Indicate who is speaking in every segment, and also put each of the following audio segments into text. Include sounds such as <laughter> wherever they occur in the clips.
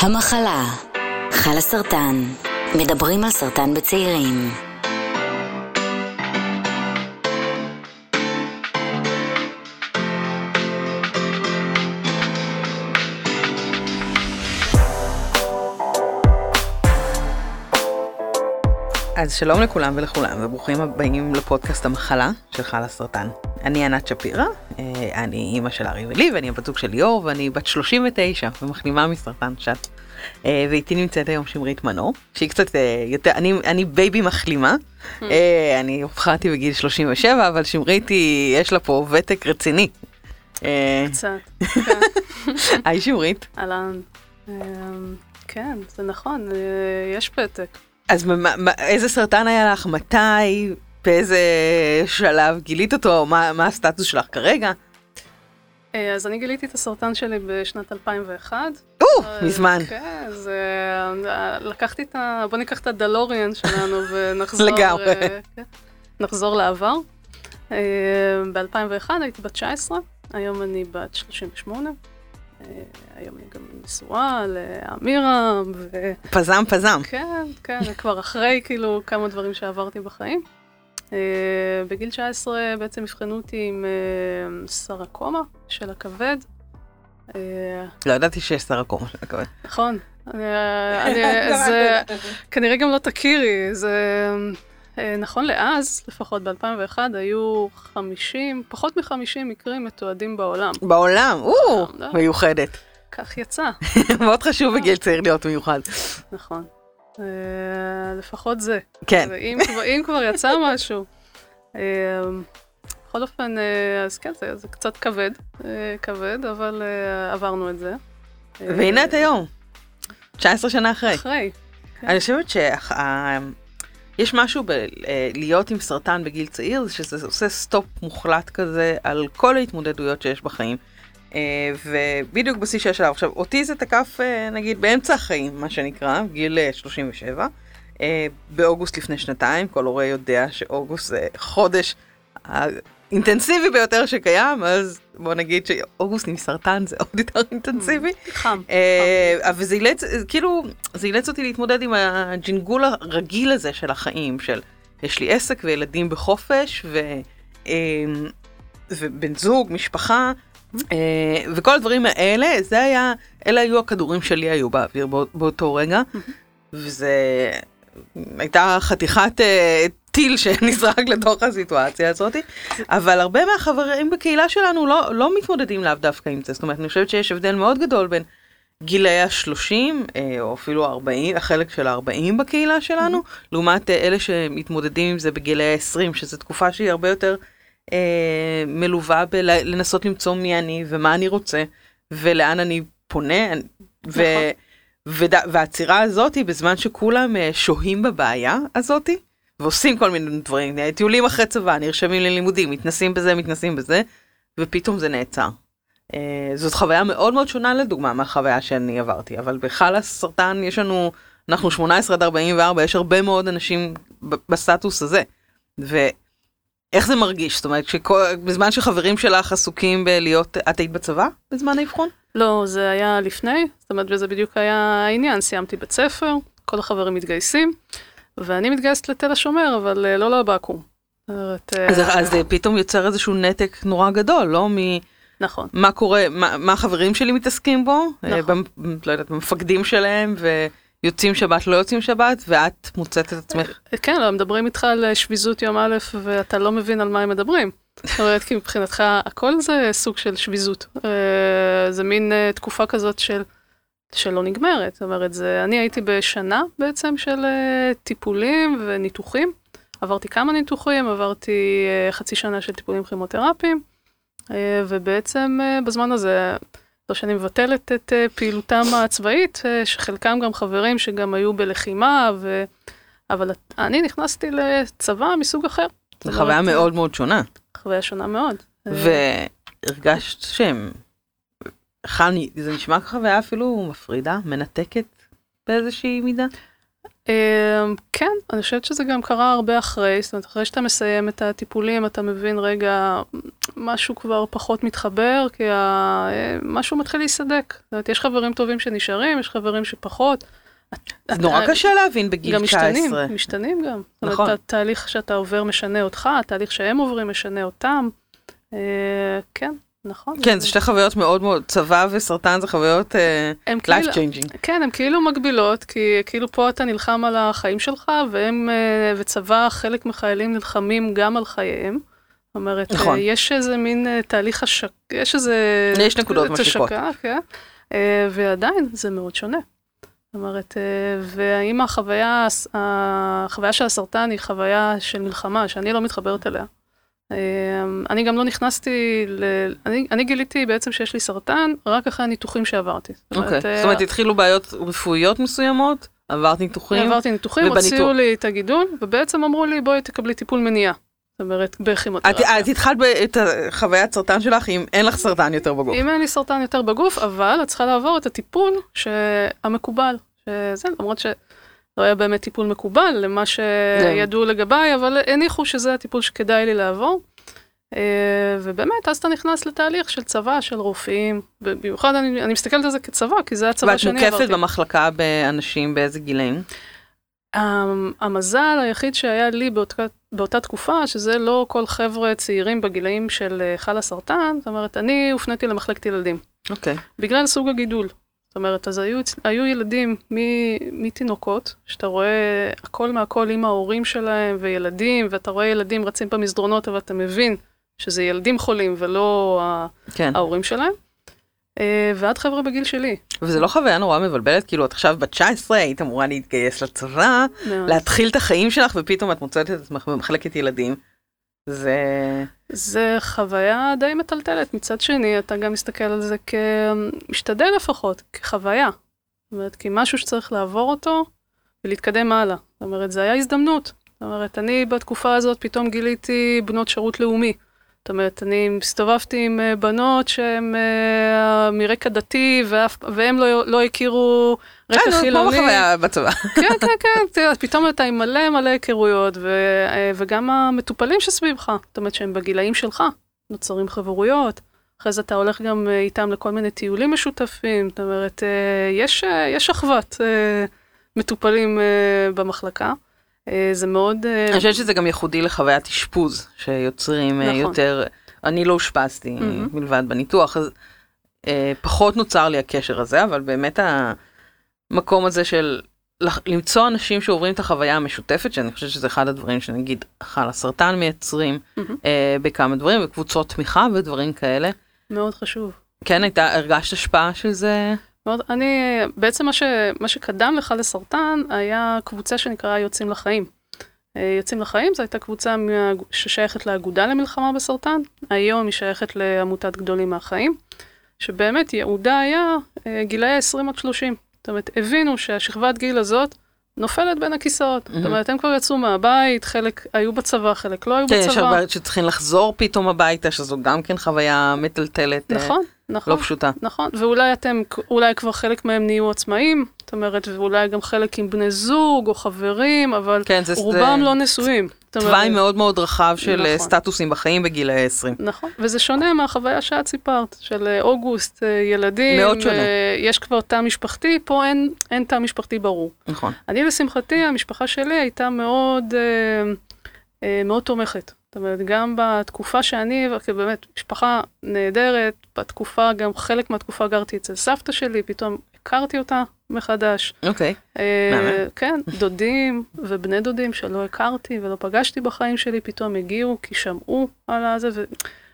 Speaker 1: המחלה, חלה סרטן, מדברים על סרטן בצעירים.
Speaker 2: אז שלום לכולם ולכולם, וברוכים הבאים לפודקאסט המחלה של חלה סרטן. אני ענת שפירא, אה, אני אימא של ארי ולי, ואני הבת זוג של ליאור, ואני בת 39 ומחלימה מסרטן שד. אה, ואיתי נמצאת היום שמרית מנור, שהיא קצת אה, יותר, אני, אני baby מחלימה, אני אובחנתי בגיל 37, אבל שמרית היא, יש לה פה ותק רציני.
Speaker 3: קצת, כן. <laughs>
Speaker 2: היי שמרית.
Speaker 3: אהלן. כן, זה נכון, יש ותק.
Speaker 2: אז מה, מה, איזה סרטן היה לך? מתי? באיזה שלב גילית אותו? מה, מה הסטטוס שלך כרגע?
Speaker 3: אה, אז אני גיליתי את הסרטן שלי בשנת 2001.
Speaker 2: או, uh, מזמן.
Speaker 3: כן, אז uh, לקחתי את ה... בוא ניקח את הדלוריאן שלנו <laughs> ונחזור...
Speaker 2: לגמרי.
Speaker 3: כן, נחזור לעבר. Uh, ב-2001 הייתי בת 19, היום אני בת 38. היום אני גם נשואה לאמירה, ו...
Speaker 2: פזם פזם.
Speaker 3: כן, כן, כבר אחרי כאילו כמה דברים שעברתי בחיים. בגיל 19 בעצם אבחנו אותי עם סרקומה של הכבד.
Speaker 2: לא ידעתי שיש סרקומה של הכבד.
Speaker 3: נכון. <laughs> זה כנראה גם לא תכירי, זה... נכון לאז, לפחות ב-2001, היו 50, פחות מ-50 מקרים מתועדים בעולם.
Speaker 2: בעולם? או, מיוחדת.
Speaker 3: כך יצא. <laughs>
Speaker 2: מאוד חשוב בגיל צעיר להיות מיוחד.
Speaker 3: נכון. לפחות זה.
Speaker 2: כן.
Speaker 3: אם כבר יצא <laughs> משהו. בכל אופן, אז כן, זה קצת כבד, כבד, אבל עברנו את זה.
Speaker 2: והנה את היום, 19 שנה אחרי.
Speaker 3: אחרי.
Speaker 2: אני חושבת שה... יש משהו בלהיות עם סרטן בגיל צעיר, זה שזה עושה stop מוחלט כזה על כל ההתמודדויות שיש בחיים. ובדיוק בשיא של השלב. עכשיו, אותי זה תקף נגיד באמצע החיים, מה שנקרא, גיל 37. באוגוסט לפני שנתיים, כל הורה יודע שאוגוסט זה חודש האינטנסיבי ביותר שקיים, אז בוא נגיד שאוגוסט עם סרטן זה עוד יותר אינטנסיבי.
Speaker 3: חם.
Speaker 2: אבל זה אילץ, כאילו, זה אילץ אותי להתמודד עם הג'ינגול הרגיל הזה של החיים, של יש לי עסק וילדים בחופש, ו... ובן זוג, משפחה, וכל הדברים האלה, זה היה, אלה היו הכדורים שלי היו באוויר באותו רגע, וזה הייתה חתיכת טיל שנזרק <laughs> לתוך הסיטואציה הזאת, אבל הרבה מהחברים בקהילה שלנו לא, לא מתמודדים לאו דווקא עם זה, זאת אומרת, אני חושבת שיש הבדל מאוד גדול בין גילאי ה-30, או אפילו 40, החלק של ה-40 בקהילה שלנו, לעומת אלה שמתמודדים עם זה בגילאי ה-20, שזו תקופה שהיא הרבה יותר אה, מלווה בלנסות למצוא מי אני ומה אני רוצה, ולאן אני פונה, ו... והעצירה הזאת היא בזמן שכולם שוהים בבעיה הזאתי, ועושים כל מיני דברים, טיולים אחרי צבא, נרשמים ללימודים, מתנסים בזה, מתנסים בזה, ופתאום זה נעצר. זאת חוויה מאוד מאוד שונה לדוגמה מהחוויה שאני עברתי, אבל בחלאס סרטן יש לנו, אנחנו 18 עד 44, יש הרבה מאוד אנשים בסטטוס הזה. ואיך זה מרגיש? זאת אומרת, שכל, בזמן שחברים שלך עסוקים בלהיות, את היית בצבא בזמן האבחון?
Speaker 3: לא, זה היה לפני, זאת אומרת, וזה בדיוק היה העניין, סיימתי בית ספר, כל החברים מתגייסים. ואני מתגייסת לתל השומר, אבל לא לבקו"ם.
Speaker 2: אז, אז פתאום יוצר איזשהו נתק נורא גדול, לא? מ...
Speaker 3: נכון.
Speaker 2: מה קורה, מה, מה החברים שלי מתעסקים בו,
Speaker 3: נכון.
Speaker 2: במ, לא יודעת, במפקדים שלהם, ויוצאים שבת, לא יוצאים שבת, ואת מוצאת את עצמך.
Speaker 3: כן, לא, מדברים איתך על שביזות יום א', ואתה לא מבין על מה הם מדברים. זאת אומרת, כי מבחינתך הכל זה סוג של שביזות. זה מין תקופה כזאת של... שלא נגמרת. זאת אומרת, זה, אני הייתי בשנה בעצם של טיפולים וניתוחים. עברתי כמה ניתוחים, עברתי חצי שנה של טיפולים כימותרפיים, ובעצם בזמן הזה, לא שאני מבטלת את uh, פעילותם הצבאית, uh, שחלקם גם חברים שגם היו בלחימה, ו... אבל אני נכנסתי לצבא מסוג אחר.
Speaker 2: זו חוויה מאוד מאוד שונה.
Speaker 3: חוויה שונה מאוד.
Speaker 2: והרגשת שהם חני, זה נשמע חוויה אפילו מפרידה, מנתקת באיזושהי מידה?
Speaker 3: אמ, כן, אני חושבת שזה גם קרה הרבה אחרי, זאת אומרת, אחרי שאתה מסיים את הטיפולים, אתה מבין, רגע, משהו כבר פחות מתחבר, כי ה... משהו מתחיל להיסדק. זאת אומרת, יש חברים טובים שנשארים, יש חברים שפחות.
Speaker 2: זה נורא קשה להבין בגיל
Speaker 3: גם
Speaker 2: 19.
Speaker 3: משתנים, משתנים גם. זאת
Speaker 2: נכון.
Speaker 3: אומרת, התהליך שאתה עובר משנה אותך, התהליך שהם עוברים משנה אותם. אה, כן, נכון.
Speaker 2: כן, זה שתי חוויות מאוד מאוד, צבא וסרטן זה חוויות אה,
Speaker 3: הם
Speaker 2: life
Speaker 3: כאילו,
Speaker 2: changing.
Speaker 3: כן, הן כאילו מקבילות, כי כאילו פה אתה נלחם על החיים שלך, והם, אה, וצבא, חלק מחיילים נלחמים גם על חייהם. זאת אומרת,
Speaker 2: נכון.
Speaker 3: אה, יש איזה מין אה, תהליך השק... יש איזה...
Speaker 2: יש נקודות משיקות.
Speaker 3: כן. אה, ועדיין זה מאוד שונה. זאת אומרת, אה, והאם החוויה, החוויה של הסרטן היא חוויה של מלחמה, שאני לא מתחברת אליה. אה, אני גם לא נכנסתי, ל... אני, אני גיליתי בעצם שיש לי סרטן רק אחרי הניתוחים שעברתי. זאת
Speaker 2: אוקיי.
Speaker 3: אה,
Speaker 2: זאת אומרת, התחילו בעיות רפואיות מסוימות, עברת ניתוחים.
Speaker 3: עברתי ניתוחים. הוציאו לי את הגידול, ובעצם אמרו לי, בואי תקבלי טיפול מניעה. זאת אומרת, בכימותרפיה.
Speaker 2: את התחלת את החוויית סרטן שלך אם אין לך סרטן יותר בגוף.
Speaker 3: אם אין לי סרטן יותר בגוף, אבל את צריכה לעבור את הטיפול המקובל. שזה, למרות שלא היה באמת טיפול מקובל למה שידעו לגביי, אבל הניחו שזה הטיפול שכדאי לי לעבור. אה, ובאמת, אז אתה נכנס לתהליך של צבא, של רופאים, במיוחד אני, אני מסתכלת על זה כצבא, כי זה הצבא
Speaker 2: ואת
Speaker 3: שאני עברתי.
Speaker 2: מוקפת במחלקה באנשים באיזה גילאים?
Speaker 3: המ- המזל היחיד שהיה לי באותה, באותה תקופה, שזה לא כל חבר'ה צעירים בגילאים של אה, חל הסרטן, זאת אומרת, אני הופניתי למחלקת ילדים,
Speaker 2: אוקיי.
Speaker 3: בגלל סוג הגידול. אומרת, אז היו, היו ילדים מתינוקות, שאתה רואה הכל מהכל עם ההורים שלהם, וילדים, ואתה רואה ילדים רצים במסדרונות, אבל אתה מבין שזה ילדים חולים ולא
Speaker 2: כן.
Speaker 3: ההורים שלהם, אה, ועד חבר'ה בגיל שלי.
Speaker 2: וזה לא חוויה נורא מבלבלת? כאילו, את עכשיו בת 19, היית אמורה להתגייס לצבא,
Speaker 3: מאוד.
Speaker 2: להתחיל את החיים שלך, ופתאום את מוצאת את עצמך במחלקת ילדים. זה...
Speaker 3: זה חוויה די מטלטלת. מצד שני, אתה גם מסתכל על זה כמשתדל לפחות, כחוויה. זאת אומרת, כמשהו שצריך לעבור אותו ולהתקדם הלאה. זאת אומרת, זה היה הזדמנות. זאת אומרת, אני בתקופה הזאת פתאום גיליתי בנות שירות לאומי. זאת אומרת, אני הסתובבתי עם אה, בנות שהן אה, מרקע דתי, והם לא, לא הכירו רקע
Speaker 2: אה, נו, כמו
Speaker 3: חילוני.
Speaker 2: בחוויה בצבא.
Speaker 3: כן, כן, כן, תראה, פתאום אתה עם מלא מלא היכרויות, ו- וגם המטופלים שסביבך, זאת אומרת שהם בגילאים שלך, נוצרים חברויות, אחרי זה אתה הולך גם איתם לכל מיני טיולים משותפים, זאת אומרת, יש, יש אחוות מטופלים במחלקה, זה מאוד... אה,
Speaker 2: אני חושבת שזה גם ייחודי לחוויית אשפוז, שיוצרים אה,
Speaker 3: נכון.
Speaker 2: יותר... אני לא אושפזתי
Speaker 3: מהמם.
Speaker 2: מלבד בניתוח, אז אה, פחות נוצר לי הקשר הזה, אבל באמת המקום הזה של למצוא אנשים שעוברים את החוויה המשותפת, שאני חושבת שזה אחד הדברים שנגיד חל הסרטן מייצרים
Speaker 3: מהמם.
Speaker 2: אה, בכמה דברים, וקבוצות תמיכה ודברים כאלה.
Speaker 3: מאוד חשוב.
Speaker 2: כן, הייתה, הרגשת השפעה של זה?
Speaker 3: אני, בעצם מה, ש, מה שקדם לך לסרטן היה קבוצה שנקראה יוצאים לחיים. אה, יוצאים לחיים זו הייתה קבוצה ששייכת לאגודה למלחמה בסרטן, היום היא שייכת לעמותת גדולים מהחיים, שבאמת ייעודה היה אה, גילאי 20 עד 30. זאת אומרת, הבינו שהשכבת גיל הזאת נופלת בין הכיסאות. זאת
Speaker 2: מהמם.
Speaker 3: אומרת, הם כבר יצאו מהבית, חלק היו בצבא, חלק לא היו
Speaker 2: כן, יש
Speaker 3: בצבא.
Speaker 2: הרבה שצריכים לחזור פתאום הביתה, שזו גם כן חוויה מטלטלת. אה,
Speaker 3: נכון, נכון.
Speaker 2: לא פשוטה.
Speaker 3: נכון, ואולי אתם, אולי כבר חלק מהם נהיו עצמאים, זאת אומרת, ואולי גם חלק עם בני זוג או חברים, אבל
Speaker 2: כן, זה
Speaker 3: רובם
Speaker 2: זה
Speaker 3: לא נשואים.
Speaker 2: תוואי מאוד מאוד רחב של אה,
Speaker 3: נכון.
Speaker 2: סטטוסים בחיים בגיל ה-20.
Speaker 3: נכון, וזה שונה מהחוויה שאת סיפרת, של אה, אוגוסט, אה, ילדים,
Speaker 2: מאוד שונה.
Speaker 3: יש כבר תא משפחתי, פה אין, אין תא משפחתי ברור.
Speaker 2: נכון.
Speaker 3: אני, לשמחתי, המשפחה שלי הייתה מאוד, מאוד תומכת. זאת אומרת, גם בתקופה שאני, כי באמת, משפחה נהדרת, בתקופה, גם חלק מהתקופה גרתי אצל סבתא שלי, פתאום הכרתי אותה מחדש.
Speaker 2: אוקיי.
Speaker 3: אה,
Speaker 2: מהמם.
Speaker 3: כן, דודים ובני דודים שלא הכרתי ולא פגשתי בחיים שלי, פתאום הגיעו כי שמעו על הזה,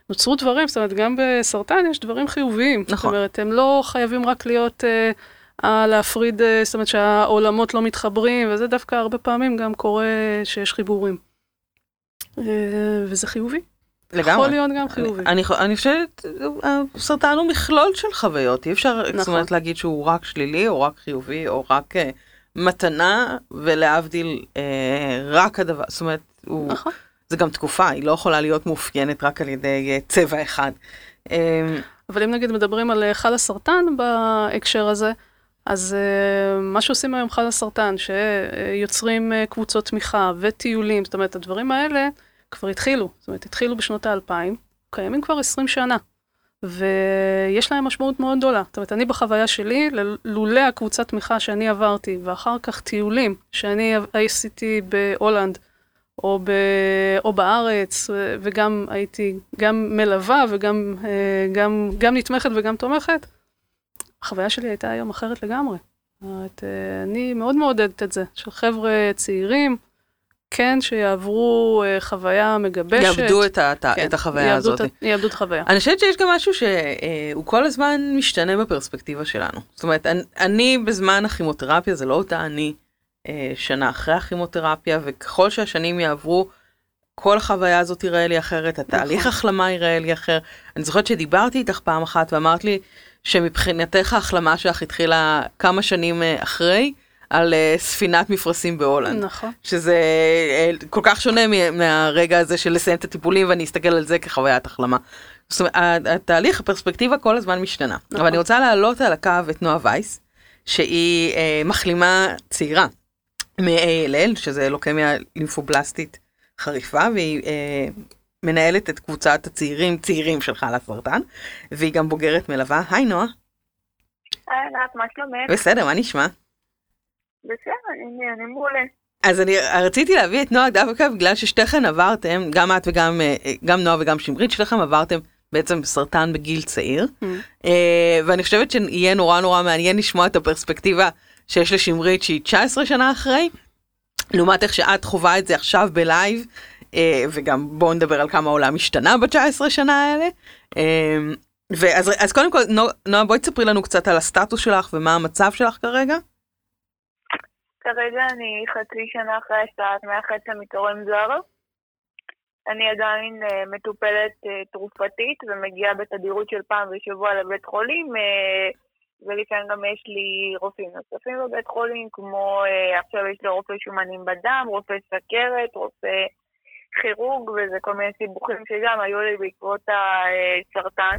Speaker 3: ונוצרו דברים, זאת אומרת, גם בסרטן יש דברים חיוביים.
Speaker 2: נכון.
Speaker 3: זאת אומרת, הם לא חייבים רק להיות, אה, אה, להפריד, אה, זאת אומרת שהעולמות לא מתחברים, וזה דווקא הרבה פעמים גם קורה שיש חיבורים. אה, וזה חיובי. יכול
Speaker 2: לגמרי.
Speaker 3: להיות גם חיובי.
Speaker 2: אני, אני, אני חושבת, הסרטן הוא מכלול של חוויות, אי אפשר, זאת
Speaker 3: נכון.
Speaker 2: אומרת, להגיד שהוא רק שלילי, או רק חיובי, או רק אה, מתנה, ולהבדיל אה, רק הדבר, זאת אומרת, הוא,
Speaker 3: נכון.
Speaker 2: זה גם תקופה, היא לא יכולה להיות מאופיינת רק על ידי אה, צבע אחד. אה,
Speaker 3: אבל אם נגיד מדברים על חל הסרטן בהקשר הזה, אז uh, מה שעושים היום חל הסרטן, שיוצרים uh, קבוצות תמיכה וטיולים, זאת אומרת, הדברים האלה כבר התחילו, זאת אומרת, התחילו בשנות האלפיים, קיימים כבר 20 שנה, ויש להם משמעות מאוד גדולה. זאת אומרת, אני בחוויה שלי, לולא הקבוצת תמיכה שאני עברתי, ואחר כך טיולים שאני עשיתי בהולנד, או, ב, או בארץ, וגם הייתי גם מלווה וגם גם, גם נתמכת וגם תומכת, החוויה שלי הייתה היום אחרת לגמרי. זאת אומרת, אני מאוד מעודדת את זה, של חבר'ה צעירים, כן, שיעברו אה, חוויה מגבשת.
Speaker 2: יאבדו את, ה, כן, את החוויה
Speaker 3: יאבדו
Speaker 2: הזאת.
Speaker 3: את, יאבדו את החוויה.
Speaker 2: אני חושבת שיש גם משהו שהוא כל הזמן משתנה בפרספקטיבה שלנו. זאת אומרת, אני, אני בזמן הכימותרפיה, זה לא אותה אני אה, שנה אחרי הכימותרפיה, וככל שהשנים יעברו, כל החוויה הזאת יראה לי אחרת, התהליך נכון. החלמה יראה לי אחר. אני זוכרת שדיברתי איתך פעם אחת ואמרת לי שמבחינתך ההחלמה שלך התחילה כמה שנים אה, אחרי, על uh, ספינת מפרשים בהולנד.
Speaker 3: נכון.
Speaker 2: שזה uh, כל כך שונה מהרגע הזה של לסיים את הטיפולים ואני אסתכל על זה כחוויית החלמה. זאת אומרת, התהליך, הפרספקטיבה כל הזמן משתנה. נכון. אבל אני רוצה להעלות על הקו את נועה וייס, שהיא uh, מחלימה צעירה. מ-ALL, שזה לוקמיה לימפובלסטית חריפה, והיא אה, מנהלת את קבוצת הצעירים, צעירים של חלת סרטן, והיא גם בוגרת מלווה. היי נועה.
Speaker 4: היי מה שלומך?
Speaker 2: בסדר, מה נשמע?
Speaker 4: בסדר, אני, אני מעולה.
Speaker 2: אז אני רציתי להביא את נועה דווקא בגלל ששתיכן עברתם, גם את וגם אה, גם נועה וגם שמרית, שתיכן עברתם בעצם סרטן בגיל צעיר, mm. אה, ואני חושבת שיהיה נורא נורא מעניין לשמוע את הפרספקטיבה שיש לשמרית שהיא 19 שנה אחרי, לעומת איך שאת חווה את זה עכשיו בלייב, אה, וגם בואו נדבר על כמה העולם השתנה ב-19 שנה האלה. ואז אז קודם כל, נועה, בואי תספרי לנו קצת על הסטטוס שלך ומה המצב שלך כרגע.
Speaker 4: כרגע אני חצי שנה אחרי השתלת מהחצי מתורם זר. אני עדיין uh, מטופלת uh, תרופתית ומגיעה בתדירות של פעם בשבוע לבית חולים. Uh, ולפעמים גם יש לי רופאים נוספים בבית חולים, כמו אה, עכשיו יש לי רופא שומנים בדם, רופא סכרת, רופא כירורג, וזה כל מיני סיבוכים שגם היו לי בעקבות הסרטן.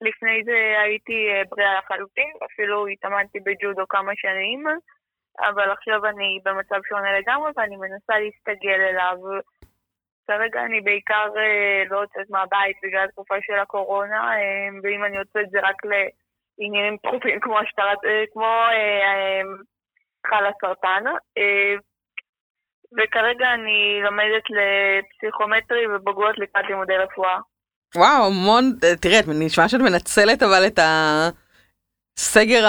Speaker 4: לפני זה הייתי אה, בריאה לחלוטין, אפילו התאמנתי בג'ודו כמה שנים, אבל עכשיו אני במצב שונה לגמרי ואני מנסה להסתגל אליו. כרגע אני בעיקר אה, לא יוצאת מהבית בגלל התקופה של הקורונה, אה, ואם אני יוצאת זה רק ל... עניינים דחופים כמו השתלת, אה, כמו חל הסרטן. וכרגע אני לומדת לפסיכומטרי ובגרות לקראת לימודי רפואה.
Speaker 2: וואו, המון, תראי, את נשמע שאת מנצלת אבל את הסגר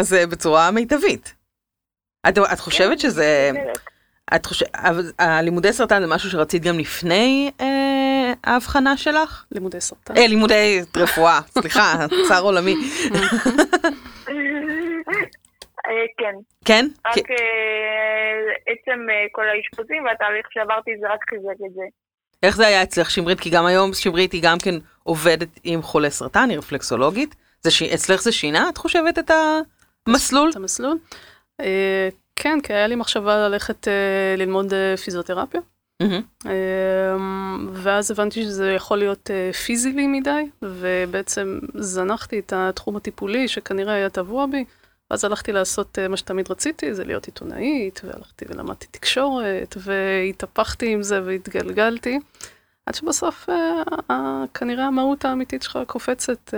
Speaker 2: הזה בצורה מיטבית. את, את חושבת כן, שזה... את חושבת, הלימודי סרטן זה משהו שרצית גם לפני אה, ההבחנה שלך?
Speaker 3: לימודי סרטן.
Speaker 2: אה, לימודי רפואה, סליחה, <laughs> צר עולמי.
Speaker 4: אה, כן.
Speaker 2: כן?
Speaker 4: רק אה, עצם אה, כל האשפוזים והתהליך שעברתי זה רק חיזק את זה.
Speaker 2: איך זה היה אצלך שמרית? כי גם היום שמרית היא גם כן עובדת עם חולי סרטן, היא רפלקסולוגית. אצלך זה שינה, את חושבת, את המסלול?
Speaker 3: את המסלול? כן, כי היה לי מחשבה ללכת uh, ללמוד uh, פיזיותרפיה. Mm-hmm. ואז הבנתי שזה יכול להיות פיזי לי מדי, ובעצם זנחתי את התחום הטיפולי שכנראה היה טבוע בי. ואז הלכתי לעשות מה שתמיד רציתי, זה להיות עיתונאית, והלכתי ולמדתי תקשורת, והתהפכתי עם זה והתגלגלתי. עד שבסוף כנראה המהות האמיתית שלך קופצת,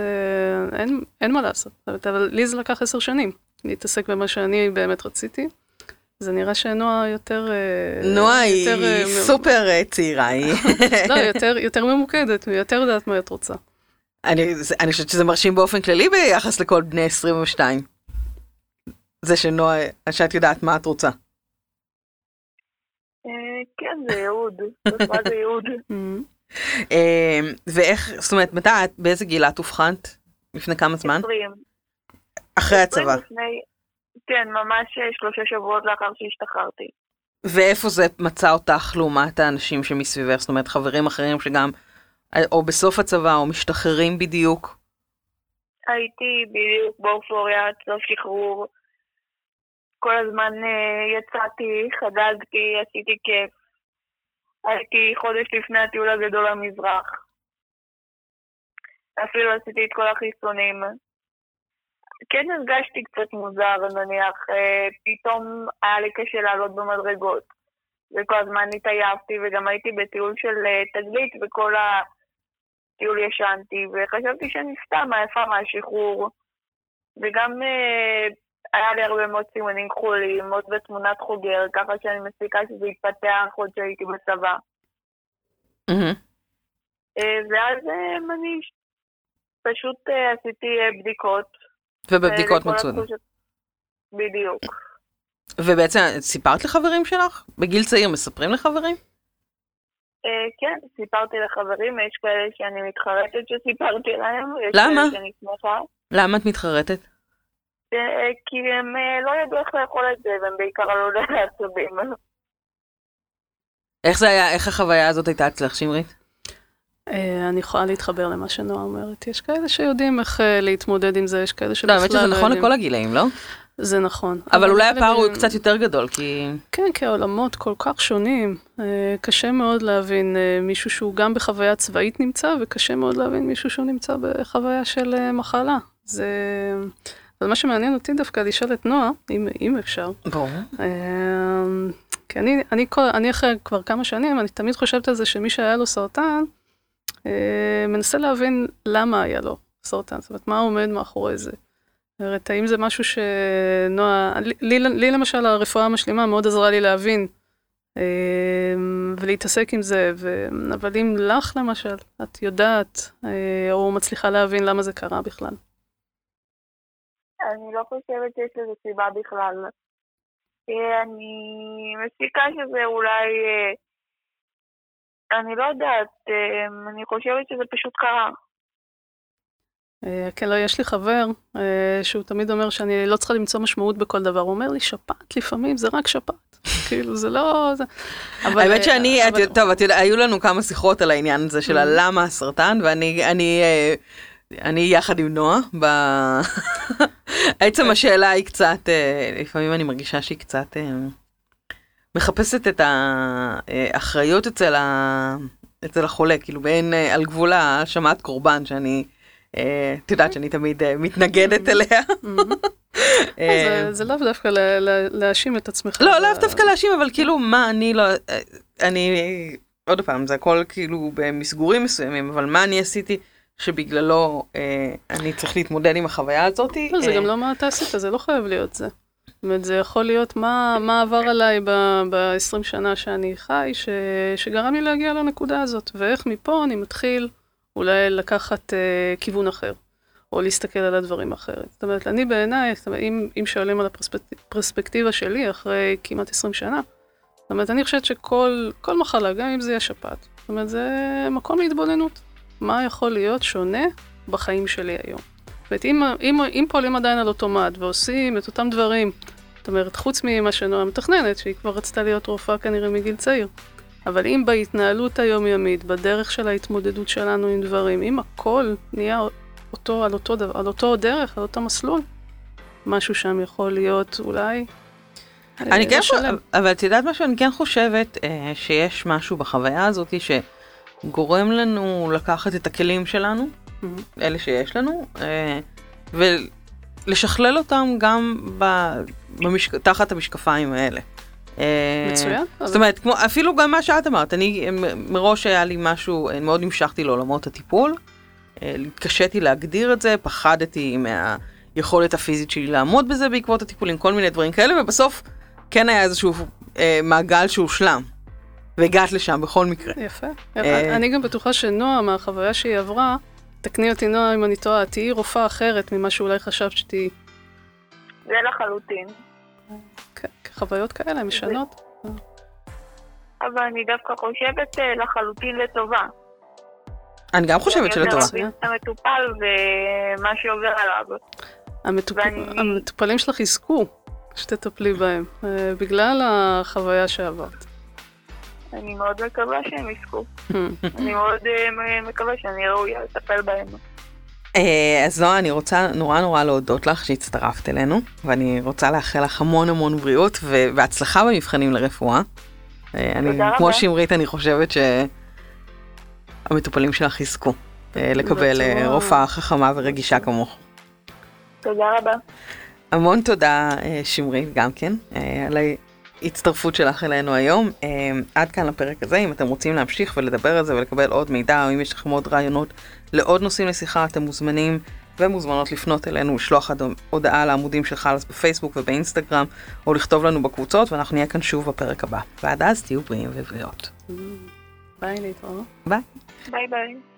Speaker 3: אין, אין מה לעשות. אבל לי זה לקח עשר שנים להתעסק במה שאני באמת רציתי. זה נראה שנועה יותר...
Speaker 2: אה, נועה היא אה, סופר אה, צעירה, היא... <laughs>
Speaker 3: לא, יותר, יותר ממוקדת, היא יותר יודעת מה את רוצה.
Speaker 2: אני, אני חושבת שזה מרשים באופן כללי ביחס לכל בני 22. זה שנועה, שאת יודעת מה את רוצה.
Speaker 4: כן, זה ייעוד. זה ייעוד. <laughs>
Speaker 2: ואיך, זאת אומרת, מתי את, באיזה גיל את אובחנת? לפני כמה זמן?
Speaker 4: 20.
Speaker 2: אחרי הצבא.
Speaker 4: לפני, כן, ממש אה, שלושה שבועות לאחר שהשתחררתי.
Speaker 2: ואיפה זה מצא אותך לעומת האנשים שמסביבך? זאת אומרת, חברים אחרים שגם, אה, או בסוף הצבא, או משתחררים בדיוק?
Speaker 4: הייתי בדיוק באופוריה, סוף שחרור. כל הזמן uh, יצאתי, חגגתי, עשיתי כיף. הייתי חודש לפני הטיול הגדול למזרח. אפילו עשיתי את כל החיסונים. כן הרגשתי קצת מוזר, נניח, אה, פתאום היה לי קשה לעלות במדרגות. וכל הזמן התעייפתי, וגם הייתי בטיול של אה, תגלית, וכל הטיול ישנתי, וחשבתי שאני סתם עייפה מהשחרור. וגם אה, היה לי הרבה מאוד סימנים כחולים, עוד בתמונת חוגר, ככה שאני מספיקה שזה יתפתח עוד שהייתי בצבא. אה, ואז אה, אני פשוט אה, עשיתי בדיקות.
Speaker 2: ובבדיקות
Speaker 4: לכל
Speaker 2: מצאו.
Speaker 4: בדיוק.
Speaker 2: ובעצם סיפרת לחברים שלך? בגיל צעיר מספרים לחברים?
Speaker 4: אה, כן, סיפרתי לחברים, יש כאלה שאני מתחרטת שסיפרתי להם,
Speaker 2: למה? למה את מתחרטת?
Speaker 4: אה, כי הם אה, לא ידעו איך לאכול את זה, והם בעיקר עלו לעצבים.
Speaker 2: איך זה היה, איך החוויה הזאת הייתה אצלך, שמרית?
Speaker 3: אה, אני יכולה להתחבר למה שנועה אומרת. יש כאלה שיודעים איך אה, להתמודד עם זה, יש כאלה
Speaker 2: לא,
Speaker 3: שבכלל
Speaker 2: האמת שזה נכון
Speaker 3: יודעים.
Speaker 2: לכל הגילאים, לא?
Speaker 3: זה נכון.
Speaker 2: אבל אולי הפער הוא קצת יותר גדול, כי...
Speaker 3: כן, כי העולמות כל כך שונים. אה, קשה מאוד להבין מישהו שהוא גם בחוויה צבאית נמצא, וקשה מאוד להבין מישהו שהוא נמצא בחוויה של מחלה. זה... אבל מה שמעניין אותי דווקא לשאול את נועה, אם, אם אפשר,
Speaker 2: ברור.
Speaker 3: כי אני, אני, כל, אני אחרי כבר כמה שנים, אני תמיד חושבת על זה שמי שהיה לו סרטן, מנסה להבין למה היה לו סרטן, זאת אומרת, מה עומד מאחורי זה. זאת אומרת, האם זה משהו שנועה, לי, לי, לי למשל הרפואה המשלימה מאוד עזרה לי להבין אה, ולהתעסק עם זה, ו... אבל אם לך למשל, את יודעת אה, או מצליחה להבין למה זה קרה בכלל.
Speaker 4: אני לא חושבת שיש לזה סיבה בכלל. אה, אני מסיקה שזה אולי... אני לא יודעת, אה, אני חושבת שזה פשוט קרה.
Speaker 3: אה, כן, לא, יש לי חבר אה, שהוא תמיד אומר שאני לא צריכה למצוא משמעות בכל דבר. הוא אומר לי, שפעת לפעמים זה רק שפעת. <laughs> כאילו, זה לא... זה... אבל,
Speaker 2: האמת
Speaker 3: אה,
Speaker 2: שאני, את- טוב, את יודעת, היו לנו כמה שיחות על העניין הזה של
Speaker 3: Mm.
Speaker 2: הלמה הסרטן, ואני, אני, אני יחד עם נועה, ב... <laughs> עצם השאלה היא קצת, לפעמים אני מרגישה שהיא קצת מחפשת את האחריות אצל, ה... אצל החולה, כאילו בין אה, על גבול האשמת קורבן, שאני, אה, את יודעת שאני תמיד אה, מתנגדת אליה.
Speaker 3: מהמם.
Speaker 2: אה,
Speaker 3: זה- לאו דווקא להאשים את עצמך.
Speaker 2: לא, לאו דווקא להאשים, אבל כאילו, מה אני לא... אני... עוד פעם, זה הכל כאילו במסגורים מסוימים, אבל מה אני עשיתי שבגללו אה, אני צריך להתמודד עם החוויה הזאת?
Speaker 3: לא, זה גם לא מה אתה עשית, זה לא חייב להיות זה. זאת אומרת, זה יכול להיות מה, מה עבר עליי ב-20 שנה שאני חי, ש, שגרם לי להגיע לנקודה הזאת, ואיך מפה אני מתחיל אולי לקחת אה, כיוון אחר, או להסתכל על הדברים אחרת. זאת אומרת, אני בעיניי, אם, אם שואלים על הפרספקטיבה שלי אחרי כמעט 20 שנה, זאת אומרת, אני חושבת שכל כל מחלה, גם אם זה יהיה שפעת, זאת אומרת, זה מקום להתבוננות. מה יכול להיות שונה בחיים שלי היום? זאת אומרת, אם, אם, אם פועלים עדיין על אוטומט ועושים את אותם דברים, זאת אומרת, חוץ ממה שנועה מתכננת, שהיא כבר רצתה להיות רופאה כנראה מגיל צעיר, אבל אם בהתנהלות היומיומית, בדרך של ההתמודדות שלנו עם דברים, אם הכל נהיה אותו, על, אותו, דבר- על אותו דרך, על אותו מסלול, משהו שם יכול להיות אולי...
Speaker 2: אני
Speaker 3: אה,
Speaker 2: כן
Speaker 3: לשלם.
Speaker 2: חושבת, אבל את יודעת משהו? אני כן חושבת אה, שיש משהו בחוויה הזאת שגורם לנו לקחת את הכלים שלנו. אלה שיש לנו, אה, ולשכלל אותם גם במשק, תחת המשקפיים האלה. אה,
Speaker 3: מצוין.
Speaker 2: זאת אומרת, כמו, אפילו גם מה שאת אמרת, אני מראש היה לי משהו, אה, מאוד נמשכתי לעולמות הטיפול, התקשיתי להגדיר את זה, פחדתי מהיכולת הפיזית שלי לעמוד בזה בעקבות הטיפולים, כל מיני דברים כאלה, ובסוף כן היה איזשהו אה, מעגל שהושלם, והגעת לשם בכל מקרה.
Speaker 3: יפה. אני גם בטוחה שנועה, מהחוויה שהיא עברה, תקני אותי נועה אם אני טועה, תהיי רופאה אחרת ממה שאולי חשבת שתהיי.
Speaker 4: זה לחלוטין.
Speaker 3: חוויות כאלה הן משנות.
Speaker 4: אבל אני דווקא חושבת אה, לחלוטין לטובה.
Speaker 2: אני גם חושבת
Speaker 4: אני יותר
Speaker 2: שלטובה.
Speaker 4: מבין את המטופל ומה שעובר עליו.
Speaker 3: המטופ...
Speaker 4: ואני-
Speaker 3: המטופלים שלך יזכו שתטפלי בהם, אה, בגלל החוויה שעברת.
Speaker 4: אני מאוד מקווה שהם יזכו. <laughs> אני מאוד אה, מקווה שאני ראויה לטפל בהם.
Speaker 2: אה, אז נועה, אני רוצה נורא נורא להודות לך שהצטרפת אלינו, ואני רוצה לאחל לך המון המון בריאות והצלחה במבחנים לרפואה. אה, אני,
Speaker 4: תודה רבה.
Speaker 2: כמו שמרית, אני חושבת שהמטופלים שלך יזכו לקבל אה, רופאה חכמה ורגישה כמוך.
Speaker 4: תודה רבה.
Speaker 2: המון תודה, שמרית, גם כן, על ההצטרפות שלך אלינו היום. אה, עד כאן לפרק הזה, אם אתם רוצים להמשיך ולדבר על זה ולקבל עוד מידע, או אם יש לכם עוד רעיונות לעוד נושאים לשיחה, אתם מוזמנים ומוזמנות לפנות אלינו, לשלוח הודעה לעמודים של חלאס בפייסבוק ובאינסטגרם, או לכתוב לנו בקבוצות, ואנחנו נהיה כאן שוב בפרק הבא. ועד אז תהיו בריאים ובריאות.
Speaker 3: ביי להתראות.
Speaker 2: ביי.
Speaker 4: ביי ביי.